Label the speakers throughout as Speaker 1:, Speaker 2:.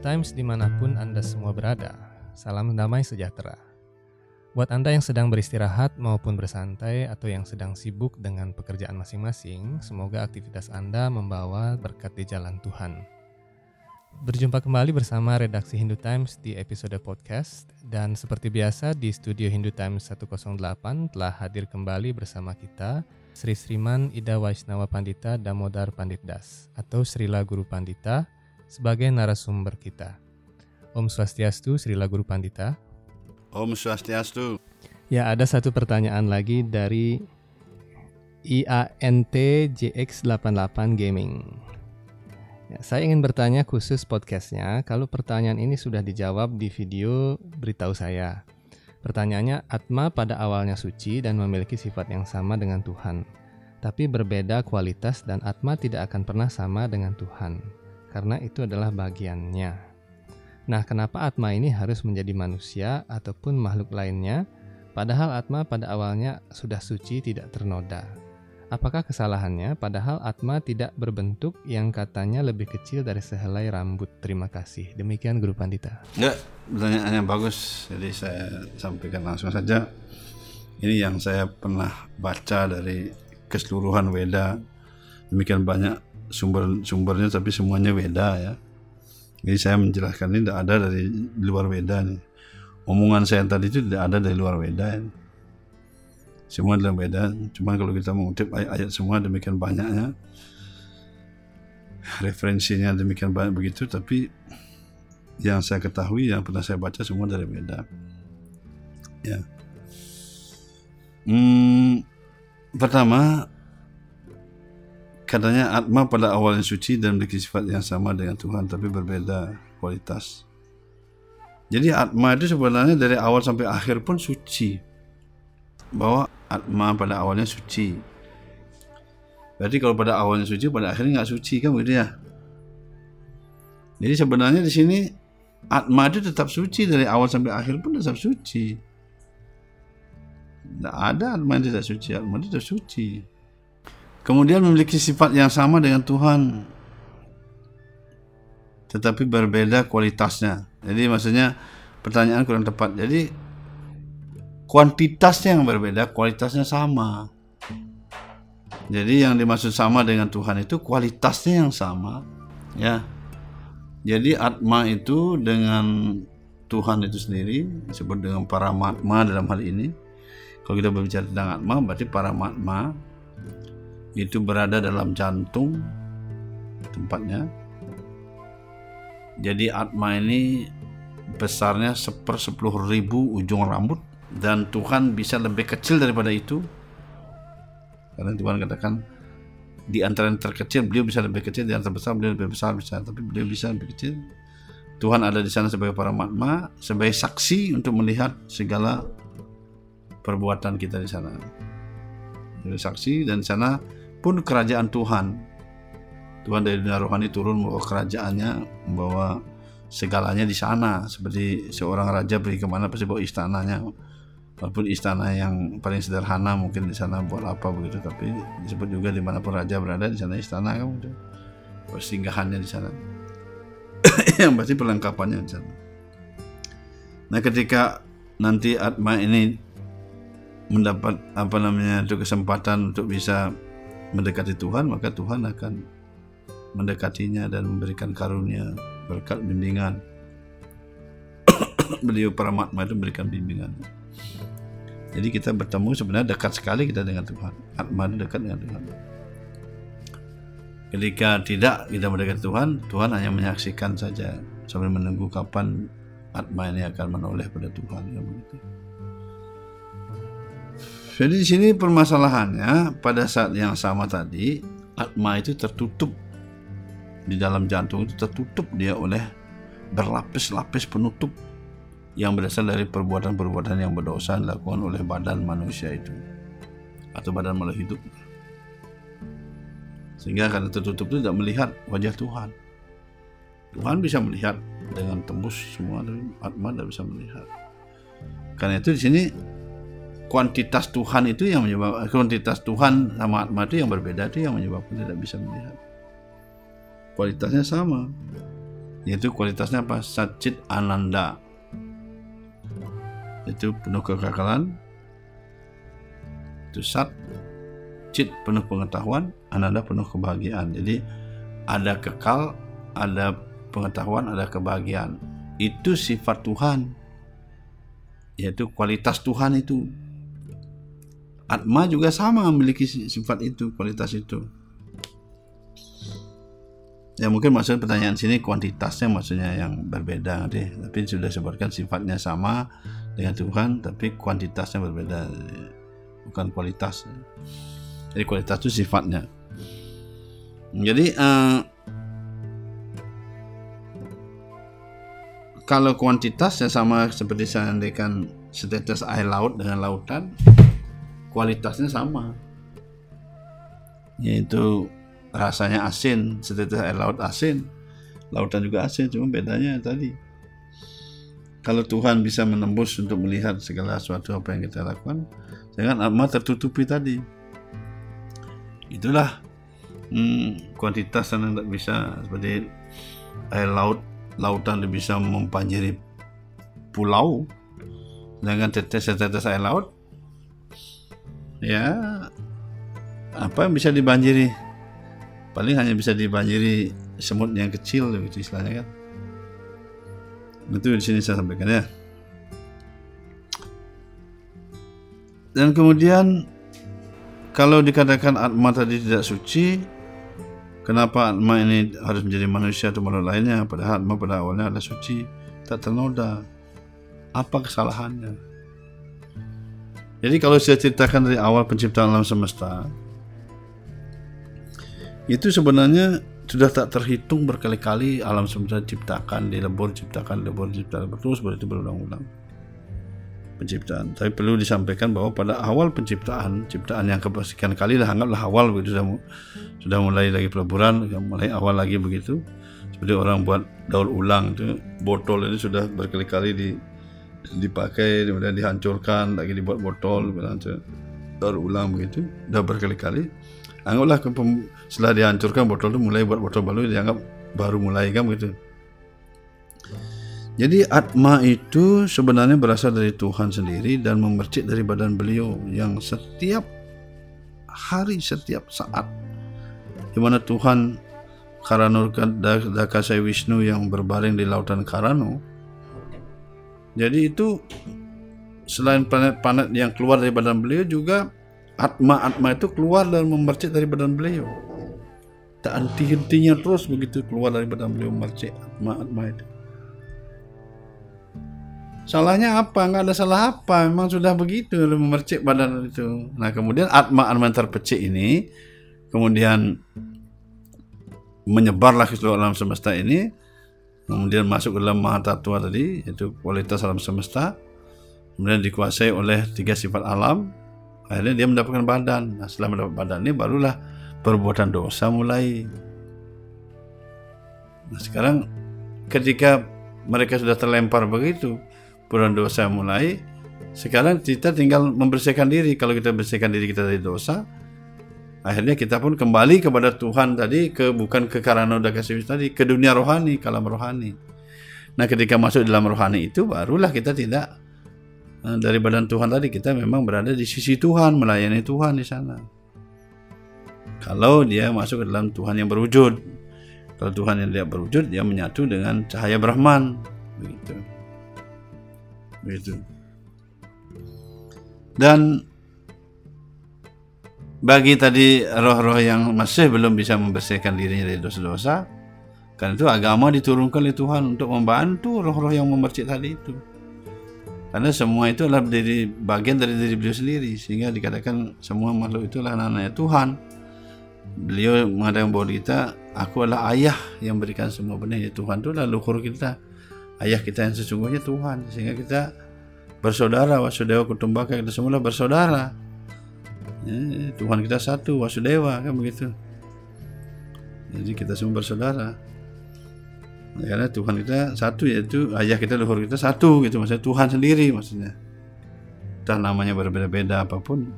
Speaker 1: Times di mana pun Anda semua berada, salam damai sejahtera. Buat Anda yang sedang beristirahat maupun bersantai atau yang sedang sibuk dengan pekerjaan masing-masing, semoga aktivitas Anda membawa berkat di jalan Tuhan. Berjumpa kembali bersama redaksi Hindu Times di episode podcast dan seperti biasa di studio Hindu Times 108 telah hadir kembali bersama kita Sri Sriman Ida Waisnawa Pandita Damodar Pandit Das atau Srila Guru Pandita sebagai narasumber kita. Om Swastiastu Srila Guru Pandita.
Speaker 2: Om Swastiastu.
Speaker 1: Ya, ada satu pertanyaan lagi dari IANTJX88 Gaming. Ya, saya ingin bertanya khusus podcastnya, kalau pertanyaan ini sudah dijawab di video, beritahu saya. Pertanyaannya, Atma pada awalnya suci dan memiliki sifat yang sama dengan Tuhan, tapi berbeda kualitas dan Atma tidak akan pernah sama dengan Tuhan, karena itu adalah bagiannya. Nah, kenapa Atma ini harus menjadi manusia ataupun makhluk lainnya, padahal Atma pada awalnya sudah suci tidak ternoda? Apakah kesalahannya padahal Atma tidak berbentuk yang katanya lebih kecil dari sehelai rambut? Terima kasih. Demikian Guru Pandita.
Speaker 2: Ya, pertanyaan yang bagus. Jadi saya sampaikan langsung saja. Ini yang saya pernah baca dari keseluruhan Weda. Demikian banyak sumber-sumbernya tapi semuanya Weda ya. Jadi saya menjelaskan ini tidak ada dari luar Weda nih. Omongan saya tadi itu tidak ada dari luar Weda. Ini. Semua dalam Weda. Cuma kalau kita mengutip ayat-ayat semua demikian banyaknya. Referensinya demikian banyak begitu. Tapi yang saya ketahui, yang pernah saya baca semua dari Weda. Ya. Hmm, pertama, katanya Atma pada awalnya suci dan memiliki sifat yang sama dengan Tuhan tapi berbeda kualitas. Jadi Atma itu sebenarnya dari awal sampai akhir pun suci. Bahwa Atma pada awalnya suci. Berarti kalau pada awalnya suci, pada akhirnya nggak suci kan begitu ya? Jadi sebenarnya di sini Atma itu tetap suci dari awal sampai akhir pun tetap suci. Tidak ada Atma yang tidak suci, Atma itu tetap suci kemudian memiliki sifat yang sama dengan Tuhan. Tetapi berbeda kualitasnya. Jadi maksudnya pertanyaan kurang tepat. Jadi kuantitasnya yang berbeda kualitasnya sama. Jadi yang dimaksud sama dengan Tuhan itu kualitasnya yang sama ya. Jadi atma itu dengan Tuhan itu sendiri disebut dengan para matma dalam hal ini. Kalau kita berbicara tentang atma berarti para matma itu berada dalam jantung tempatnya. Jadi atma ini besarnya seper sepuluh ribu ujung rambut dan Tuhan bisa lebih kecil daripada itu. Karena Tuhan katakan di antara yang terkecil beliau bisa lebih kecil, di antara besar beliau lebih besar bisa, tapi beliau bisa lebih kecil. Tuhan ada di sana sebagai para matma, sebagai saksi untuk melihat segala perbuatan kita di sana. Jadi saksi dan di sana pun kerajaan Tuhan. Tuhan dari dunia rohani turun membawa kerajaannya, membawa segalanya di sana. Seperti seorang raja pergi ke mana pasti bawa istananya. Walaupun istana yang paling sederhana mungkin di sana buat apa begitu, tapi disebut juga di mana pun raja berada di sana istana kan. Persinggahannya di sana. yang pasti perlengkapannya di sana. Nah ketika nanti Atma ini mendapat apa namanya itu kesempatan untuk bisa mendekati Tuhan maka Tuhan akan mendekatinya dan memberikan karunia berkat bimbingan. Beliau para matma itu memberikan bimbingan. Jadi kita bertemu sebenarnya dekat sekali kita dengan Tuhan. Atma itu dekat dengan Tuhan. Ketika tidak kita mendekati Tuhan Tuhan hanya menyaksikan saja sambil menunggu kapan atma ini akan menoleh pada Tuhan ya begitu jadi di sini permasalahannya pada saat yang sama tadi atma itu tertutup. Di dalam jantung itu tertutup dia oleh berlapis-lapis penutup yang berasal dari perbuatan-perbuatan yang berdosa dilakukan oleh badan manusia itu atau badan makhluk hidup. Sehingga karena tertutup itu tidak melihat wajah Tuhan. Tuhan bisa melihat dengan tembus semua tapi atma tidak bisa melihat. Karena itu di sini kuantitas Tuhan itu yang menyebabkan kuantitas Tuhan sama atma itu yang berbeda itu yang menyebabkan tidak bisa melihat. Kualitasnya sama. Yaitu kualitasnya apa? Satchit Ananda. Itu penuh kekekalan itu Sat Cit penuh pengetahuan Ananda penuh kebahagiaan. Jadi ada kekal ada pengetahuan ada kebahagiaan. Itu sifat Tuhan. Yaitu kualitas Tuhan itu Atma juga sama memiliki sifat itu kualitas itu. Ya mungkin maksud pertanyaan sini kuantitasnya maksudnya yang berbeda deh tapi sudah sebutkan sifatnya sama dengan Tuhan tapi kuantitasnya berbeda. Bukan kualitas. Jadi kualitas itu sifatnya. Jadi uh, kalau kuantitasnya sama seperti saya andaikan setetes air laut dengan lautan kualitasnya sama. Yaitu rasanya asin setetes air laut asin lautan juga asin cuma bedanya tadi. Kalau Tuhan bisa menembus untuk melihat segala sesuatu apa yang kita lakukan jangan amat tertutupi tadi. Itulah hmm, kuantitas yang tidak bisa seperti air laut lautan bisa membanjiri pulau dengan tetes-tetes air laut ya apa yang bisa dibanjiri? Paling hanya bisa dibanjiri semut yang kecil gitu istilahnya kan. Itu di sini saya sampaikan ya. Dan kemudian kalau dikatakan atma tadi tidak suci kenapa atma ini harus menjadi manusia atau makhluk lainnya? Padahal atma pada awalnya adalah suci tak ternoda. Apa kesalahannya jadi kalau saya ceritakan dari awal penciptaan alam semesta itu sebenarnya sudah tak terhitung berkali-kali alam semesta diciptakan, dilebur, ciptakan, lebur, ciptakan terus berarti berulang-ulang penciptaan. Tapi perlu disampaikan bahwa pada awal penciptaan, ciptaan yang kesekian kali lah anggaplah awal begitu sudah sudah mulai lagi peleburan, mulai awal lagi begitu. Seperti orang buat daur ulang itu botol ini sudah berkali-kali di dipakai kemudian dihancurkan lagi dibuat botol daur ulang begitu sudah berkali-kali. Anggaplah setelah dihancurkan botol itu mulai buat botol baru dianggap baru mulai kan begitu. Jadi atma itu sebenarnya berasal dari Tuhan sendiri dan memercik dari badan beliau yang setiap hari setiap saat. Di mana Tuhan Karanur Dakasai Wisnu yang berbaring di lautan Karano jadi itu selain planet-planet yang keluar dari badan beliau juga atma-atma itu keluar dan memercik dari badan beliau. Tak henti-hentinya terus begitu keluar dari badan beliau memercik atma-atma itu. Salahnya apa? Enggak ada salah apa. Memang sudah begitu memercik badan itu. Nah kemudian atma-atma yang terpecik ini kemudian menyebarlah ke seluruh alam semesta ini kemudian masuk ke dalam mahatatua tadi yaitu kualitas alam semesta. Kemudian dikuasai oleh tiga sifat alam. Akhirnya dia mendapatkan badan. Nah, setelah mendapat badan ini barulah perbuatan dosa mulai. Nah sekarang ketika mereka sudah terlempar begitu perbuatan dosa mulai sekarang kita tinggal membersihkan diri. Kalau kita bersihkan diri kita dari dosa akhirnya kita pun kembali kepada Tuhan tadi ke bukan ke karena udah kasih tadi ke dunia rohani kalam rohani nah ketika masuk dalam rohani itu barulah kita tidak Eh, dari badan Tuhan tadi kita memang berada di sisi Tuhan melayani Tuhan di sana. Kalau dia masuk ke dalam Tuhan yang berwujud, kalau Tuhan yang tidak berwujud dia menyatu dengan cahaya Brahman, begitu. Begitu. Dan bagi tadi roh-roh yang masih belum bisa membersihkan dirinya dari dosa-dosa, karena itu agama diturunkan oleh Tuhan untuk membantu roh-roh yang memercik tadi itu. Karena semua itu adalah dari bagian dari diri beliau sendiri sehingga dikatakan semua makhluk itu adalah anak-anaknya Tuhan. Beliau mengatakan bahwa kita aku adalah ayah yang berikan semua benda ya Tuhan itu adalah luhur kita. Ayah kita yang sesungguhnya Tuhan sehingga kita bersaudara Wasudewa Kutumbaka kita semua bersaudara. Ya, Tuhan kita satu Wasudewa kan begitu. Jadi kita semua bersaudara. Karena Tuhan kita satu yaitu ayah kita leluhur kita satu gitu. Maksudnya Tuhan sendiri maksudnya. Entah namanya berbeda-beda apa pun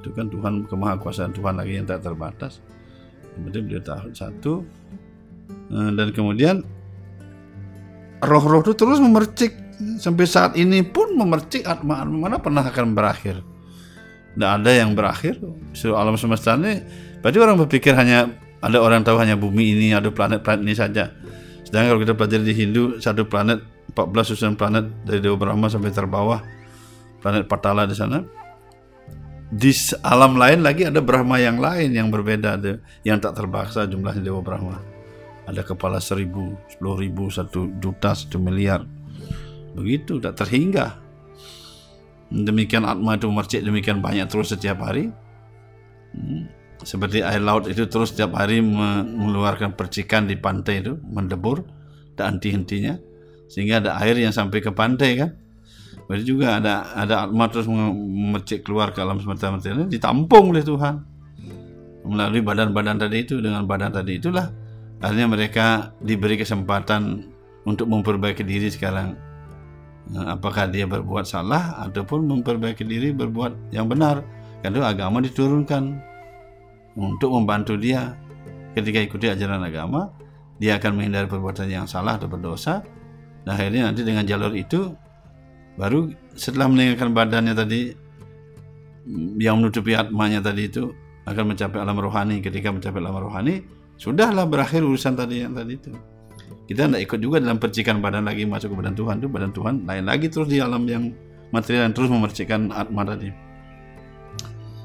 Speaker 2: itu kan Tuhan kemahakuasaan Tuhan lagi yang tak terbatas. Kemudian beliau tahu satu. Eh, dan kemudian roh-roh itu terus memercik. Sampai saat ini pun memercik atma mana pernah akan berakhir tidak ada yang berakhir. Seluruh alam semesta ini berarti orang berpikir hanya ada orang tahu hanya bumi ini ada planet-planet ini saja. Sedangkan kalau kita pelajari di Hindu satu planet 14 susunan planet dari Dewa Brahma sampai terbawah planet Patala di sana. Di alam lain lagi ada Brahma yang lain yang berbeda ada yang tak terbaksa jumlahnya Dewa Brahma. Ada kepala seribu, sepuluh ribu, satu juta, satu miliar. Begitu tak terhingga demikian atma itu mercik demikian banyak terus setiap hari. Hmm. seperti air laut itu terus setiap hari mengeluarkan percikan di pantai itu mendebur tak henti-hentinya sehingga ada air yang sampai ke pantai kan. Berarti juga ada ada atma terus memercik keluar ke alam semesta material ditampung oleh Tuhan. Melalui badan-badan tadi itu dengan badan tadi itulah akhirnya mereka diberi kesempatan untuk memperbaiki diri sekarang apakah dia berbuat salah ataupun memperbaiki diri berbuat yang benar karena agama diturunkan. Untuk membantu dia ketika ikuti ajaran agama dia akan menghindari perbuatan yang salah atau berdosa. Dan akhirnya nanti dengan jalur itu baru setelah meninggalkan badannya tadi yang menutupi atmanya tadi itu akan mencapai alam rohani. Ketika mencapai alam rohani sudahlah berakhir urusan tadi yang tadi itu kita tidak ikut juga dalam percikan badan lagi masuk ke badan Tuhan. Itu badan Tuhan lain lagi terus di alam yang material yang terus memercikan atma tadi.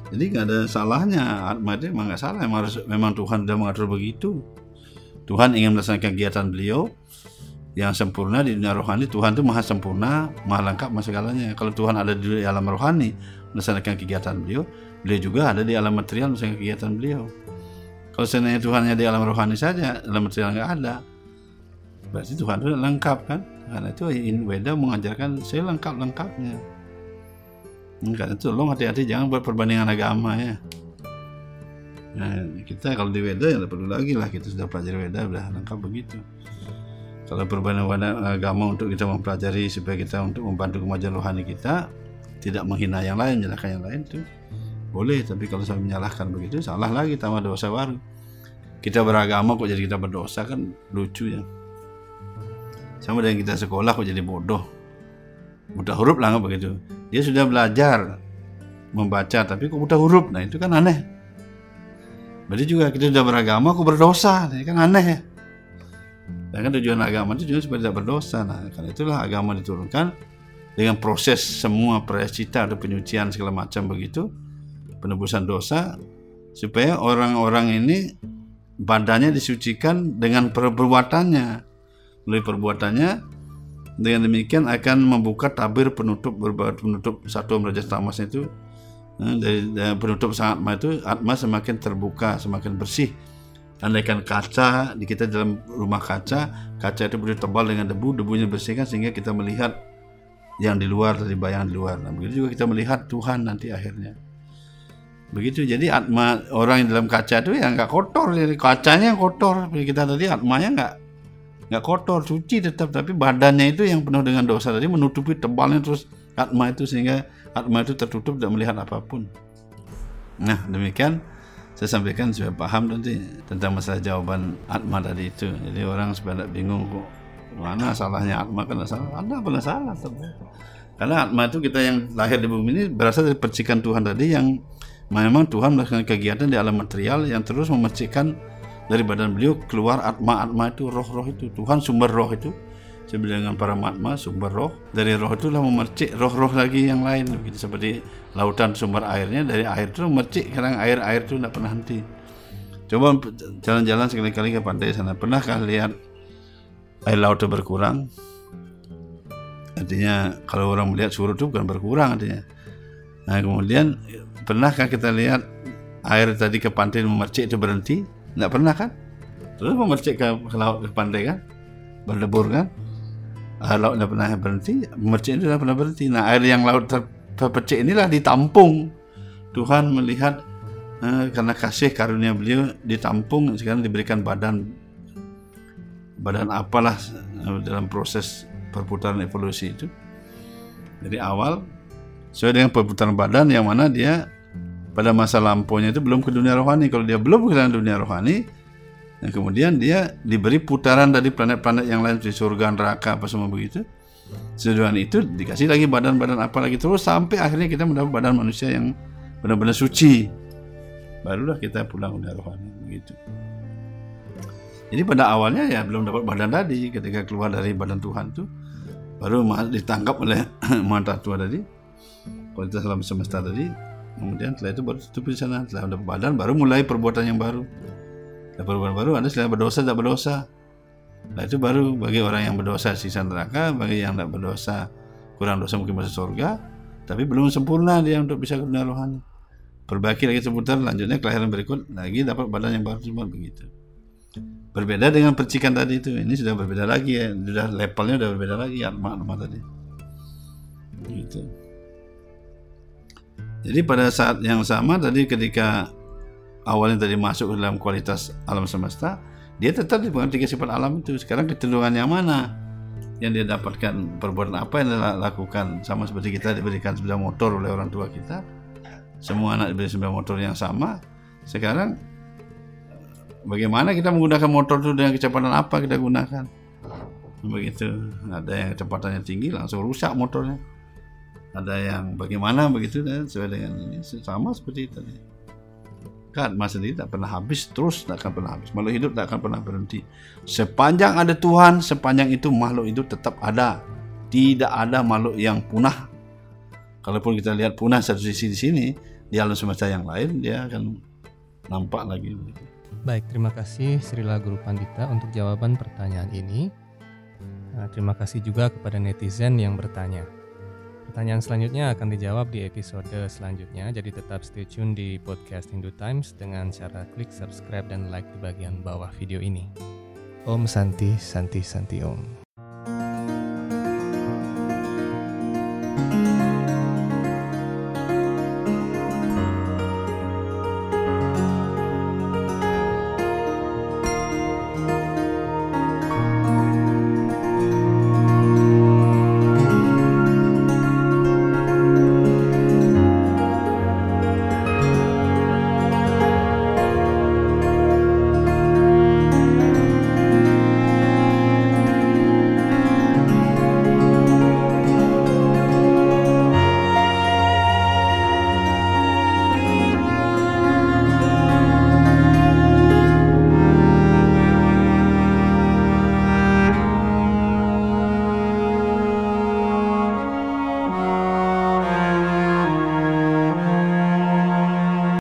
Speaker 2: Jadi nggak ada salahnya. Atma itu memang nggak salah. Memang, harus, memang Tuhan sudah mengatur begitu. Tuhan ingin melaksanakan kegiatan beliau yang sempurna di dunia rohani. Tuhan itu maha sempurna maha lengkap maha segalanya. Kalau Tuhan ada di alam rohani melaksanakan kegiatan beliau beliau juga ada di alam material melaksanakan kegiatan beliau. Kalau seandainya Tuhannya di alam rohani saja alam material nggak ada berarti Tuhan itu lengkap kan karena itu Weda mengajarkan saya lengkap-lengkapnya karena itu lo hati-hati jangan buat perbandingan agama ya Nah, kita kalau di Weda ya perlu lagi lah kita sudah pelajari Weda sudah lengkap begitu kalau perbandingan agama untuk kita mempelajari supaya kita untuk membantu kemajuan rohani kita tidak menghina yang lain, menyalahkan yang lain itu boleh. Tapi kalau saya menyalahkan begitu salah lagi tambah dosa baru. Kita beragama kok jadi kita berdosa kan lucu ya. Sama dengan kita sekolah kok jadi bodoh. Buta huruf lah nggak begitu. Dia sudah belajar membaca tapi kok buta huruf. Nah itu kan aneh. Berarti juga kita sudah beragama kok berdosa. Ini kan aneh ya. Kan tujuan agama itu juga supaya tidak berdosa. Nah, karena itulah agama diturunkan dengan proses semua prasita atau penyucian segala macam begitu, penebusan dosa, supaya orang-orang ini badannya disucikan dengan perbuatannya. Melalui perbuatannya, dengan demikian akan membuka tabir penutup berbuat penutup satu raja tamas itu. Eh, dari, dari penutup sangat itu atma semakin terbuka, semakin bersih. Andaikan kaca di kita dalam rumah kaca kaca itu boleh tebal dengan debu debunya bersihkan sehingga kita melihat yang di luar dari bayangan di luar. Nah, begitu juga kita melihat Tuhan nanti akhirnya. Begitu jadi atma orang yang dalam kaca itu yang nggak kotor. Jadi kacanya yang kotor. Kita tadi atmanya nggak nggak kotor suci tetap tapi badannya itu yang penuh dengan dosa tadi menutupi tebalnya terus atma itu sehingga atma itu tertutup tidak melihat apa pun nah demikian saya sampaikan supaya paham nanti tentang masalah jawaban atma tadi itu. Jadi orang supaya tidak bingung kok mana salahnya atma kan salah. Ada apa salah? Karena atma itu kita yang lahir di bumi ini berasal dari percikan Tuhan tadi yang memang Tuhan melakukan kegiatan di alam material yang terus memercikan dari badan beliau keluar atma-atma itu roh-roh itu. Tuhan sumber roh itu. Sebelum dengan para matma sumber roh. Dari roh itulah memercik roh-roh lagi yang lain. Begitu seperti lautan sumber airnya dari air itu memercik kadang air air itu tidak pernah henti. Coba jalan-jalan sekali-kali ke pantai sana. Pernahkah lihat air laut itu berkurang? Artinya kalau orang melihat surut itu bukan berkurang artinya. Nah kemudian pernahkah kita lihat air tadi ke pantai memercik itu berhenti tidak pernah kan terus memercik ke, ke laut ke pantai kan berdebur kan air laut tidak pernah berhenti, mercik itu tidak pernah berhenti. Nah, air yang laut ter terpecik inilah ditampung. Tuhan melihat eh, karena kasih karunia beliau ditampung, sekarang diberikan badan badan apalah eh, dalam proses perputaran evolusi itu. Dari awal sesuai dengan perputaran badan yang mana dia pada masa lampaunya itu belum ke dunia rohani. Kalau dia belum ke dunia rohani, Nah, kemudian dia diberi putaran dari planet-planet yang lain di surga neraka apa semua begitu. Sesudah itu dikasih lagi badan-badan apa lagi terus sampai akhirnya kita mendapat badan manusia yang benar-benar suci. Barulah kita pulang udah rohani begitu. Jadi pada awalnya ya belum dapat badan tadi ketika keluar dari badan Tuhan tuh baru ditangkap oleh mata tua tadi kualitas alam semesta tadi kemudian setelah itu baru tutup di sana setelah dapat badan baru mulai perbuatan yang baru setelah perbuatan baru ada setelah berdosa tidak berdosa nah itu baru bagi orang yang berdosa sisa neraka bagi yang tidak berdosa kurang dosa mungkin masuk surga tapi belum sempurna dia untuk bisa ke dunia rohani perbaiki lagi seputar lanjutnya kelahiran berikut lagi dapat badan yang baru cuma begitu Berbeda dengan percikan tadi itu. Ini sudah berbeda lagi ya. Sudah levelnya sudah berbeda lagi ya nama tadi. Gitu. Jadi pada saat yang sama tadi ketika awalnya tadi masuk ke dalam kualitas alam semesta, dia tetap dipengaruhi tiga sifat alam itu. Sekarang kecenderungan yang mana? Yang dia dapatkan perbuatan apa yang dia lakukan sama seperti kita diberikan sepeda motor oleh orang tua kita. Semua anak diberi sepeda motor yang sama. Sekarang bagaimana kita menggunakan motor itu dengan kecepatan apa kita gunakan begitu ada yang kecepatannya tinggi langsung rusak motornya ada yang bagaimana begitu dan sesuai dengan ini sama seperti itu kan masa ini tak pernah habis terus tak akan pernah habis makhluk hidup tak akan pernah berhenti sepanjang ada Tuhan sepanjang itu makhluk hidup tetap ada tidak ada makhluk yang punah kalaupun kita lihat punah satu sisi di sini di alam semesta yang lain dia akan nampak lagi.
Speaker 1: Baik, terima kasih Srila Guru Pandita untuk jawaban pertanyaan ini. Terima kasih juga kepada netizen yang bertanya. Pertanyaan selanjutnya akan dijawab di episode selanjutnya, jadi tetap stay tune di podcast Hindu Times dengan cara klik subscribe dan like di bagian bawah video ini. Om Santi Santi Santi Om.